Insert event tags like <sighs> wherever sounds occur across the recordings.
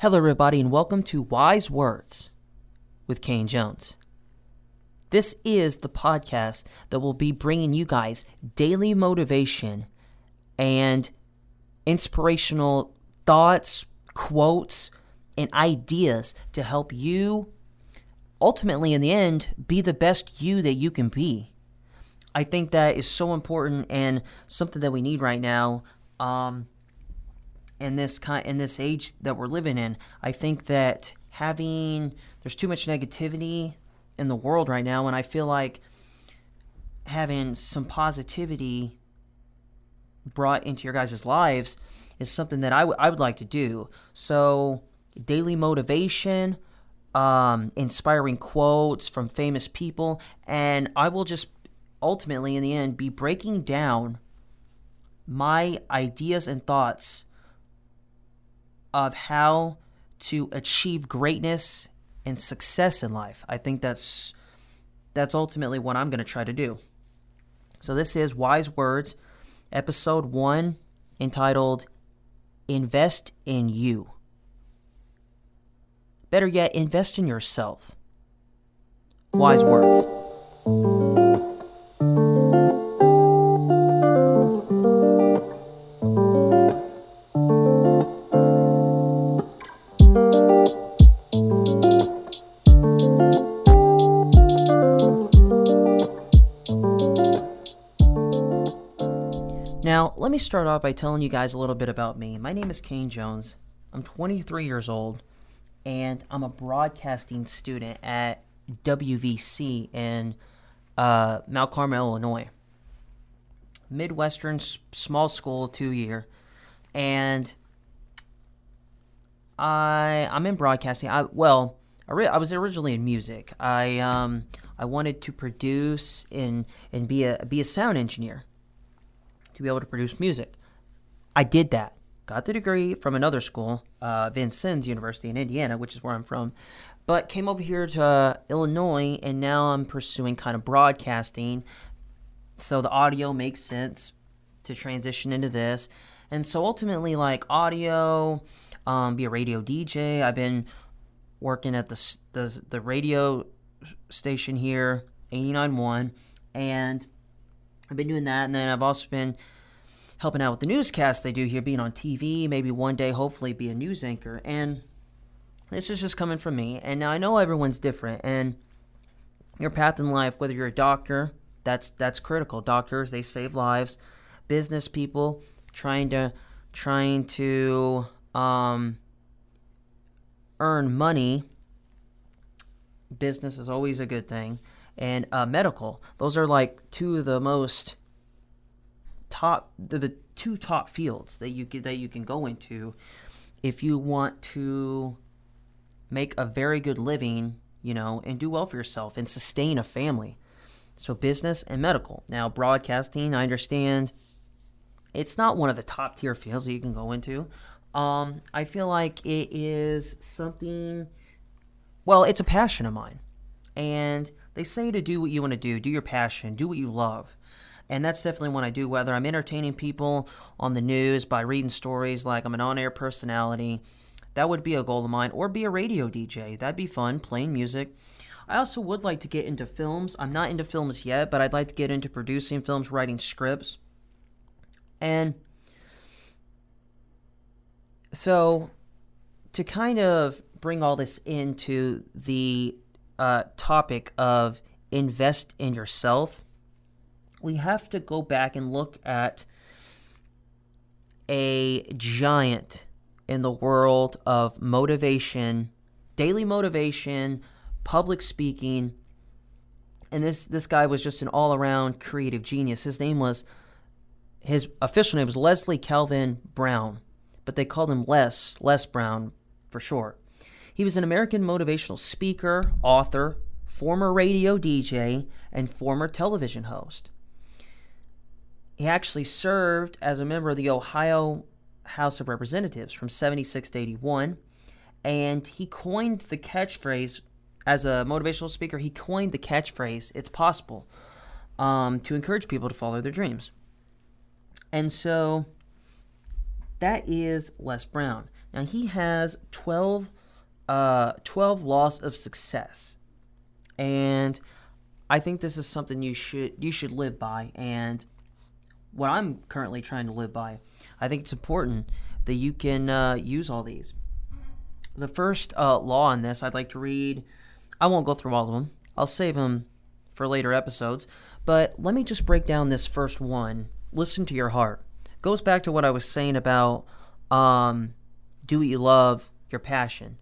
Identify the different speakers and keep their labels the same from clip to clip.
Speaker 1: Hello, everybody, and welcome to Wise Words with Kane Jones. This is the podcast that will be bringing you guys daily motivation and inspirational thoughts, quotes, and ideas to help you ultimately, in the end, be the best you that you can be. I think that is so important and something that we need right now. Um, in this kind in this age that we're living in. I think that having there's too much negativity in the world right now, and I feel like having some positivity brought into your guys' lives is something that I, w- I would like to do. So, daily motivation, um, inspiring quotes from famous people, and I will just ultimately, in the end, be breaking down my ideas and thoughts of how to achieve greatness and success in life. I think that's that's ultimately what I'm going to try to do. So this is Wise Words, episode 1 entitled Invest in You. Better yet, invest in yourself. Wise words. Me start off by telling you guys a little bit about me. My name is Kane Jones. I'm 23 years old, and I'm a broadcasting student at WVC in uh, Mount Carmel, Illinois. Midwestern s- small school, two year, and I I'm in broadcasting. I well, I, re- I was originally in music. I um I wanted to produce and and be a be a sound engineer to be able to produce music. I did that. Got the degree from another school, uh, Vincennes University in Indiana, which is where I'm from, but came over here to uh, Illinois, and now I'm pursuing kind of broadcasting. So the audio makes sense to transition into this, and so ultimately, like audio, um, be a radio DJ. I've been working at the the the radio station here, 89.1, and I've been doing that, and then I've also been helping out with the newscast they do here, being on TV, maybe one day, hopefully, be a news anchor. And this is just coming from me. And now I know everyone's different, and your path in life, whether you're a doctor, that's that's critical. Doctors, they save lives. Business people trying to trying to um, earn money. Business is always a good thing and uh, medical. Those are like two of the most top, the, the two top fields that you that you can go into if you want to make a very good living, you know, and do well for yourself and sustain a family. So business and medical. Now broadcasting, I understand it's not one of the top tier fields that you can go into. Um, I feel like it is something. Well, it's a passion of mine, and they say to do what you want to do, do your passion, do what you love. And that's definitely what I do, whether I'm entertaining people on the news by reading stories like I'm an on air personality. That would be a goal of mine, or be a radio DJ. That'd be fun, playing music. I also would like to get into films. I'm not into films yet, but I'd like to get into producing films, writing scripts. And so, to kind of bring all this into the uh, topic of invest in yourself, we have to go back and look at a giant in the world of motivation, daily motivation, public speaking. And this this guy was just an all-around creative genius. His name was his official name was Leslie Calvin Brown, but they called him Les, Les Brown for short. He was an American motivational speaker, author, former radio DJ, and former television host. He actually served as a member of the Ohio House of Representatives from 76 to 81, and he coined the catchphrase as a motivational speaker. He coined the catchphrase "It's possible" um, to encourage people to follow their dreams. And so that is Les Brown. Now he has 12, uh, 12 laws of success, and I think this is something you should you should live by. And what I'm currently trying to live by, I think it's important that you can uh, use all these. The first uh, law on this, I'd like to read. I won't go through all of them. I'll save them for later episodes. But let me just break down this first one. Listen to your heart. Goes back to what I was saying about um, do what you love, your passion.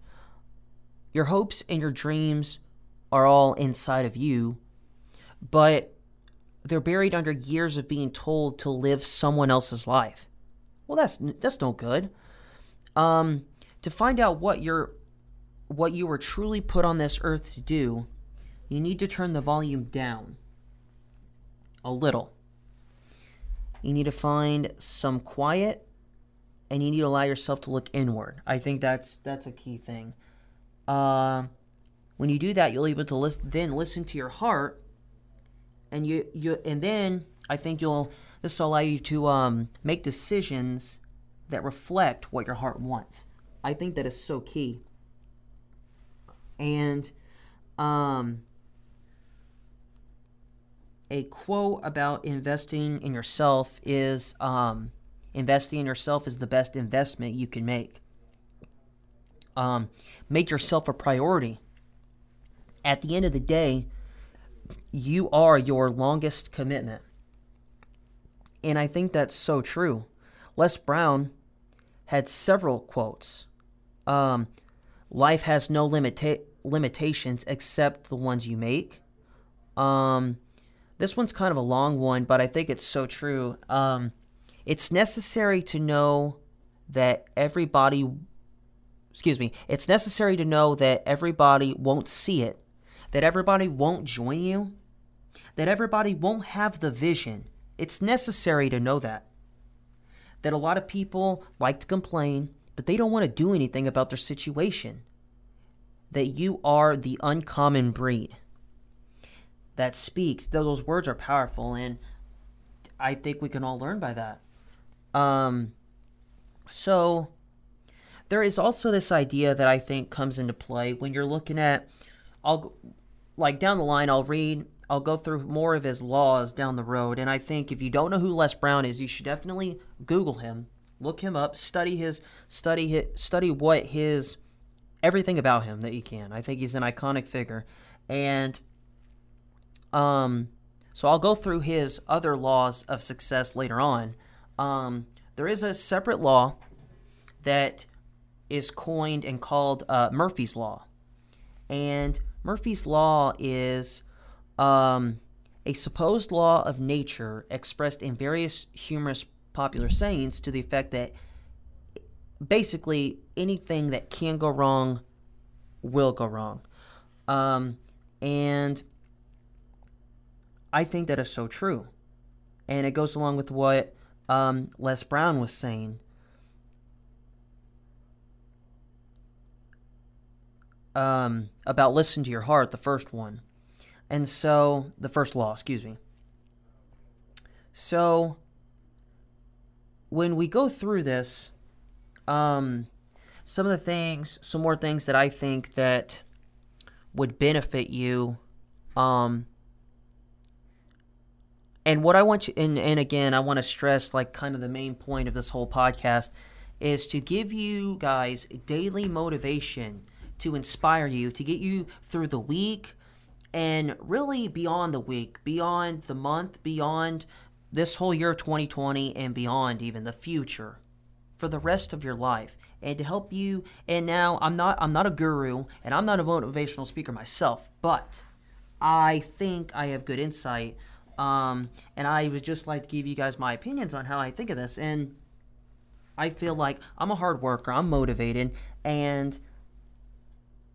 Speaker 1: Your hopes and your dreams are all inside of you, but they're buried under years of being told to live someone else's life. Well, that's that's no good. Um, to find out what you're what you were truly put on this earth to do, you need to turn the volume down a little. You need to find some quiet and you need to allow yourself to look inward. I think that's that's a key thing. Uh, when you do that, you'll be able to listen, then listen to your heart, and you you and then I think you'll this will allow you to um, make decisions that reflect what your heart wants. I think that is so key. And um, a quote about investing in yourself is um, investing in yourself is the best investment you can make. Um, make yourself a priority. At the end of the day, you are your longest commitment. And I think that's so true. Les Brown had several quotes. Um, Life has no limita- limitations except the ones you make. Um, this one's kind of a long one, but I think it's so true. Um, it's necessary to know that everybody, excuse me, it's necessary to know that everybody won't see it, that everybody won't join you, that everybody won't have the vision. It's necessary to know that. That a lot of people like to complain, but they don't want to do anything about their situation. That you are the uncommon breed that speaks. Those words are powerful, and I think we can all learn by that. Um, so there is also this idea that I think comes into play when you're looking at, I'll like down the line, I'll read, I'll go through more of his laws down the road, and I think if you don't know who Les Brown is, you should definitely Google him, look him up, study his, study his, study what his, everything about him that you can. I think he's an iconic figure, and um, so I'll go through his other laws of success later on. Um, there is a separate law that is coined and called uh, Murphy's Law. And Murphy's Law is um, a supposed law of nature expressed in various humorous popular sayings to the effect that basically anything that can go wrong will go wrong. Um, and I think that is so true. And it goes along with what um, Les Brown was saying. Um, about listen to your heart, the first one. And so, the first law, excuse me. So, when we go through this, um, some of the things, some more things that I think that would benefit you, um, and what I want you, and, and again, I want to stress like kind of the main point of this whole podcast is to give you guys daily motivation to inspire you, to get you through the week and really beyond the week, beyond the month, beyond this whole year 2020 and beyond even the future for the rest of your life and to help you and now I'm not I'm not a guru and I'm not a motivational speaker myself but I think I have good insight um, and I would just like to give you guys my opinions on how I think of this. And I feel like I'm a hard worker, I'm motivated, and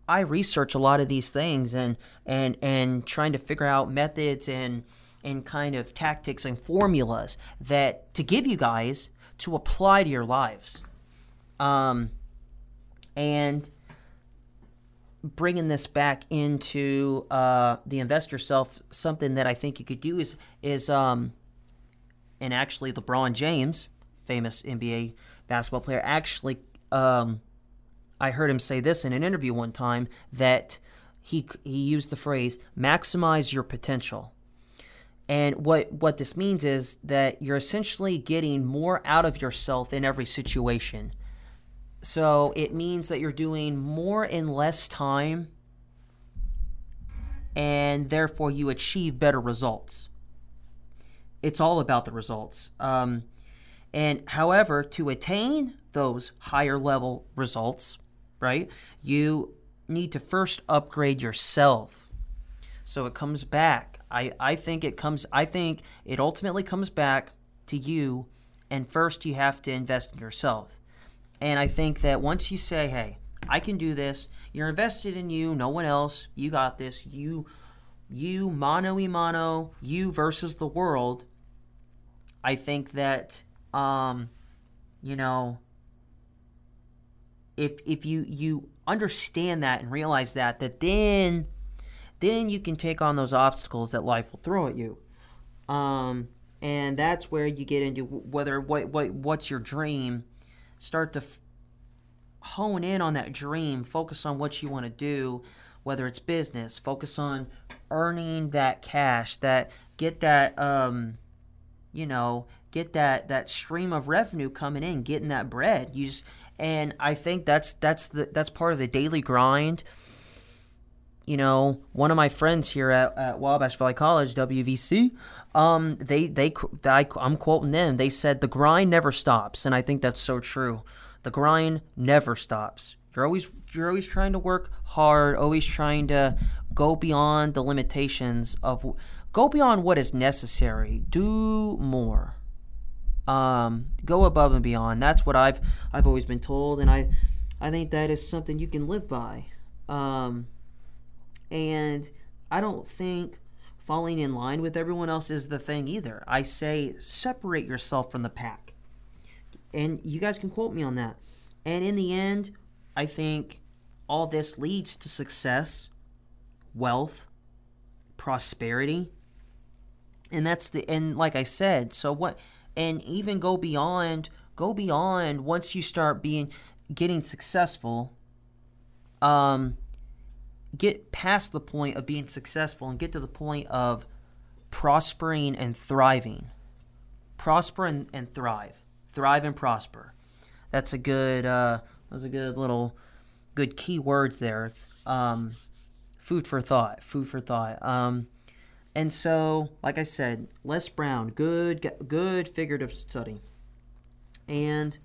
Speaker 1: I research a lot of these things and and and trying to figure out methods and and kind of tactics and formulas that to give you guys to apply to your lives. Um, and bringing this back into uh, the investor self, something that I think you could do is is um, and actually LeBron James, famous NBA basketball player, actually um, I heard him say this in an interview one time that he he used the phrase maximize your potential. And what what this means is that you're essentially getting more out of yourself in every situation. So it means that you're doing more in less time and therefore you achieve better results. It's all about the results. Um, and however, to attain those higher level results, right, you need to first upgrade yourself. So it comes back. I, I think it comes I think it ultimately comes back to you and first you have to invest in yourself. And I think that once you say, "Hey, I can do this," you're invested in you, no one else. You got this. You you mano y you versus the world. I think that um you know if if you you understand that and realize that that then then you can take on those obstacles that life will throw at you. Um and that's where you get into whether what what what's your dream. Start to f- hone in on that dream. Focus on what you want to do whether it's business. Focus on earning that cash that get that um you know get that that stream of revenue coming in getting that bread you just and I think that's that's the that's part of the daily grind. You know, one of my friends here at, at Wabash Valley College, WVC, um, they they I, I'm quoting them. They said the grind never stops, and I think that's so true. The grind never stops. You're always you're always trying to work hard, always trying to go beyond the limitations of go beyond what is necessary. Do more um, go above and beyond. That's what I've I've always been told, and I I think that is something you can live by. Um, and I don't think falling in line with everyone else is the thing either. I say separate yourself from the pack, and you guys can quote me on that. And in the end, I think all this leads to success, wealth, prosperity. And that's the and like I said, so what and even go beyond go beyond once you start being getting successful um get past the point of being successful and get to the point of prospering and thriving. Prosper and, and thrive. Thrive and prosper. That's a good uh that's a good little good key words there. Um food for thought food for thought. Um and so, like I said, Les Brown, good, good figurative study. And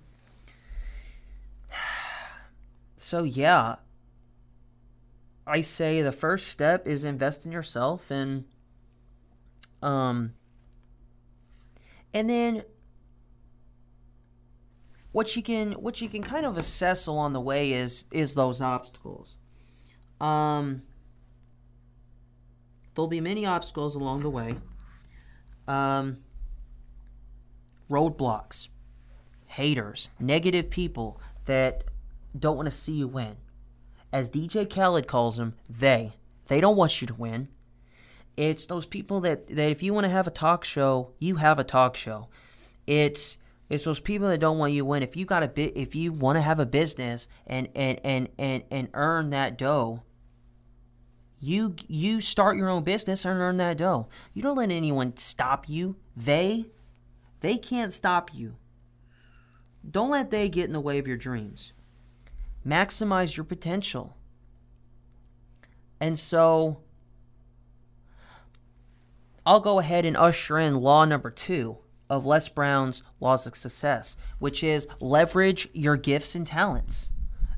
Speaker 1: <sighs> so, yeah, I say the first step is invest in yourself and, um, and then what you can what you can kind of assess along the way is is those obstacles. Um, There'll be many obstacles along the way. Um, roadblocks, haters, negative people that don't want to see you win. As DJ Khaled calls them, they. They don't want you to win. It's those people that, that if you want to have a talk show, you have a talk show. It's it's those people that don't want you to win. If you got a bit if you want to have a business and and, and, and, and earn that dough, you you start your own business and earn that dough. You don't let anyone stop you. They they can't stop you. Don't let they get in the way of your dreams. Maximize your potential. And so I'll go ahead and usher in law number 2 of Les Brown's laws of success, which is leverage your gifts and talents.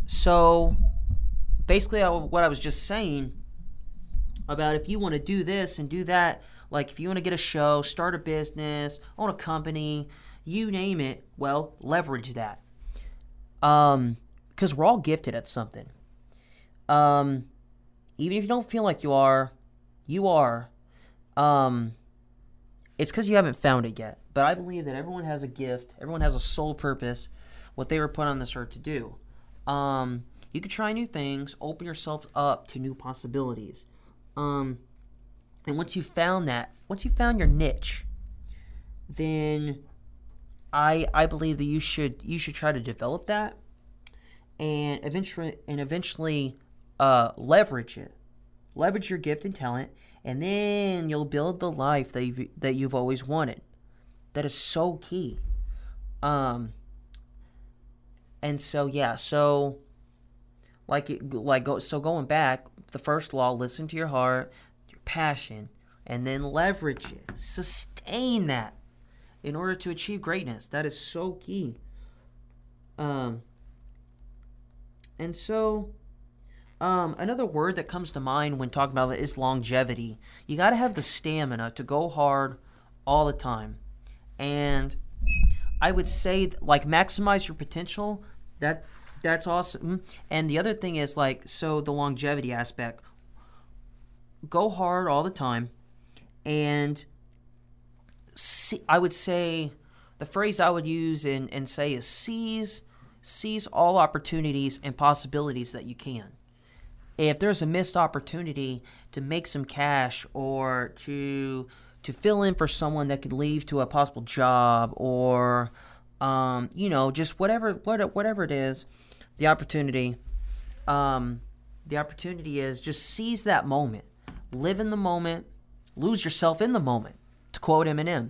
Speaker 1: So basically what I was just saying about if you want to do this and do that, like if you want to get a show, start a business, own a company, you name it, well, leverage that. Um, because we're all gifted at something. Um, even if you don't feel like you are, you are. Um, it's because you haven't found it yet. But I believe that everyone has a gift, everyone has a sole purpose, what they were put on this earth to do. Um, you could try new things, open yourself up to new possibilities. Um, and once you found that, once you found your niche, then I I believe that you should you should try to develop that and eventually and eventually uh, leverage it. Leverage your gift and talent, and then you'll build the life that you've, that you've always wanted. That is so key. Um, and so yeah, so like it, like go so going back, the first law: listen to your heart, your passion, and then leverage it, sustain that in order to achieve greatness. That is so key. Um, and so, um, another word that comes to mind when talking about it is longevity. You got to have the stamina to go hard all the time. And I would say, like, maximize your potential. That that's awesome. And the other thing is like, so the longevity aspect. Go hard all the time, and see, I would say the phrase I would use and, and say is seize seize all opportunities and possibilities that you can. If there's a missed opportunity to make some cash or to to fill in for someone that could leave to a possible job or um, you know just whatever whatever it is, the opportunity, um, the opportunity is just seize that moment, live in the moment, lose yourself in the moment. To quote Eminem,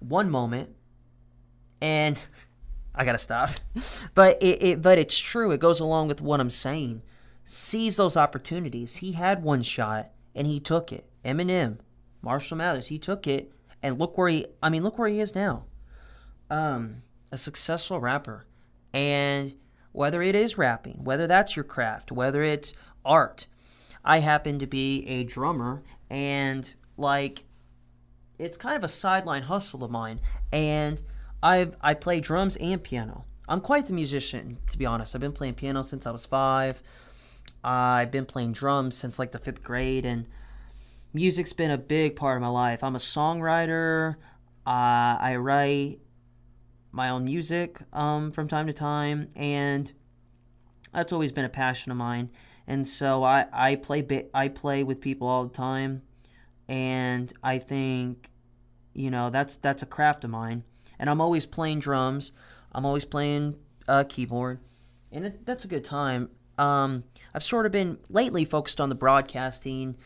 Speaker 1: one moment, and <laughs> I gotta stop. <laughs> but it, it but it's true. It goes along with what I'm saying. Seize those opportunities. He had one shot and he took it. Eminem, Marshall Mathers, he took it and look where he. I mean, look where he is now. Um, a successful rapper, and whether it is rapping, whether that's your craft, whether it's art. I happen to be a drummer, and like, it's kind of a sideline hustle of mine, and I I play drums and piano. I'm quite the musician, to be honest. I've been playing piano since I was five. I've been playing drums since like the fifth grade, and music's been a big part of my life. I'm a songwriter. Uh, I write my own music um, from time to time, and that's always been a passion of mine. And so I, I play I play with people all the time, and I think, you know, that's that's a craft of mine and I'm always playing drums. I'm always playing uh, keyboard, and it, that's a good time. Um, I've sort of been lately focused on the broadcasting,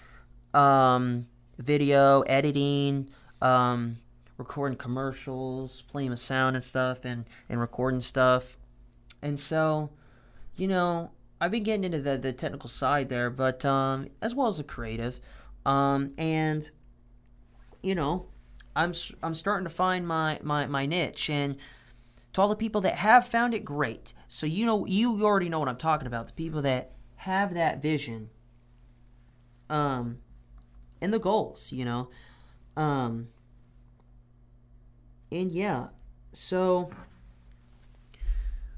Speaker 1: um, video editing, um, recording commercials, playing with sound and stuff, and and recording stuff, and so, you know, I've been getting into the the technical side there, but um, as well as the creative, um, and you know, I'm I'm starting to find my my my niche and to all the people that have found it great. So you know you already know what I'm talking about. The people that have that vision um and the goals, you know. Um and yeah. So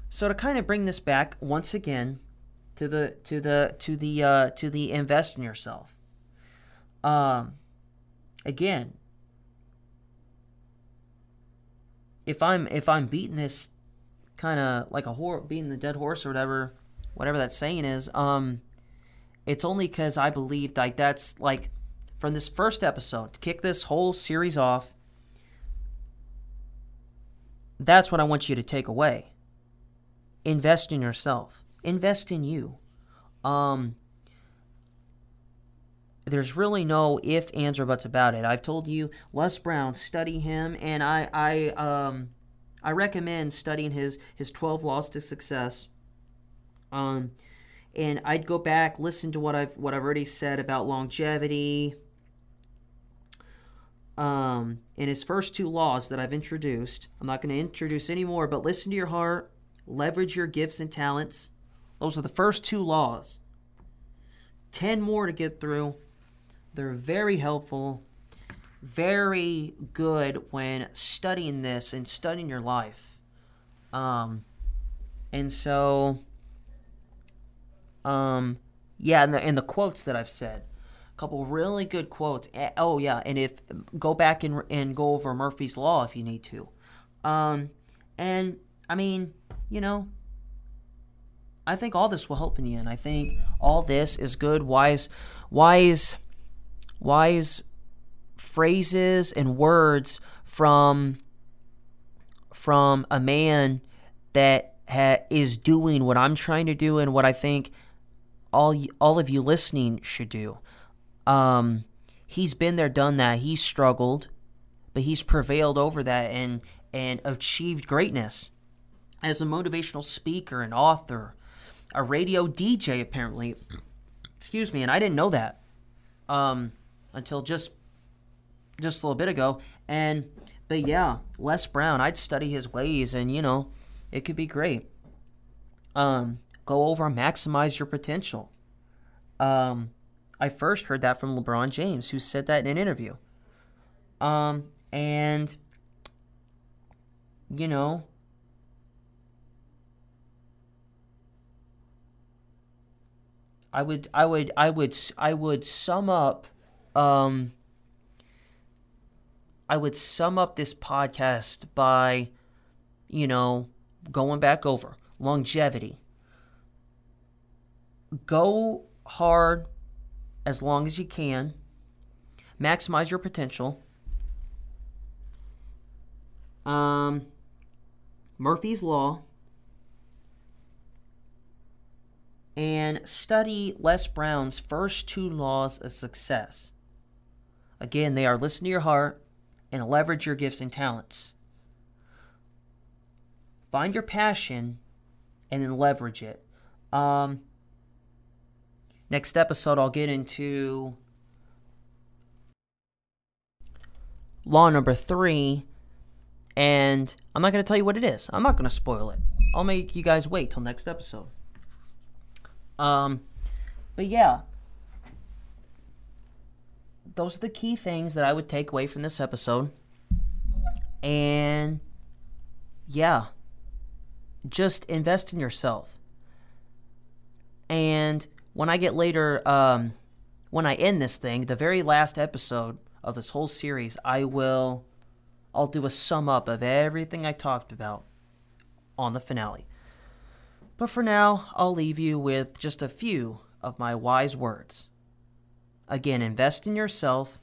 Speaker 1: so to kind of bring this back once again to the to the to the uh to the invest in yourself. Um again, if I'm if I'm beating this kind of like a horse, beating the dead horse or whatever, whatever that saying is, um, it's only because I believe like that's like from this first episode to kick this whole series off. That's what I want you to take away. Invest in yourself. Invest in you. Um, there's really no if, ands, or buts about it. I've told you Les Brown, study him, and I I um I recommend studying his his 12 laws to success. Um, and I'd go back, listen to what I've what I've already said about longevity. Um, in his first two laws that I've introduced, I'm not going to introduce any more, but listen to your heart, leverage your gifts and talents. Those are the first two laws. 10 more to get through. They're very helpful, very good when studying this and studying your life. Um, and so, um, yeah, and the, and the quotes that I've said, couple really good quotes. Oh yeah, and if go back and and go over Murphy's Law if you need to. Um, and I mean, you know, I think all this will help in the end. I think all this is good, wise, wise wise phrases and words from from a man that ha- is doing what I'm trying to do and what I think all all of you listening should do. Um, he's been there, done that. He's struggled, but he's prevailed over that and and achieved greatness as a motivational speaker and author, a radio DJ apparently. Excuse me, and I didn't know that um, until just just a little bit ago. And but yeah, Les Brown, I'd study his ways, and you know, it could be great. Um, go over maximize your potential. Um, I first heard that from LeBron James, who said that in an interview. Um, and you know, I would, I would, I would, I would sum up, um, I would sum up this podcast by, you know, going back over longevity. Go hard as long as you can. Maximize your potential. Um, Murphy's Law. And study Les Brown's first two laws of success. Again, they are listen to your heart and leverage your gifts and talents. Find your passion and then leverage it. Um, next episode, I'll get into law number three, and I'm not going to tell you what it is. I'm not going to spoil it. I'll make you guys wait till next episode. Um, but yeah, those are the key things that I would take away from this episode. And yeah, just invest in yourself. And when I get later, um, when I end this thing, the very last episode of this whole series, I will, I'll do a sum up of everything I talked about on the finale. But for now, I'll leave you with just a few of my wise words. Again, invest in yourself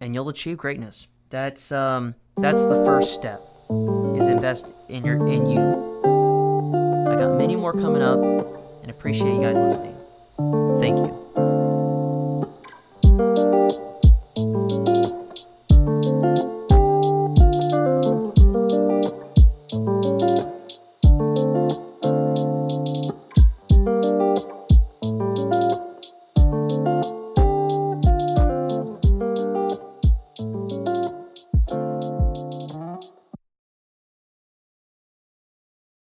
Speaker 1: and you'll achieve greatness. That's um that's the first step is invest in your in you. Many more coming up and appreciate you guys listening. Thank you.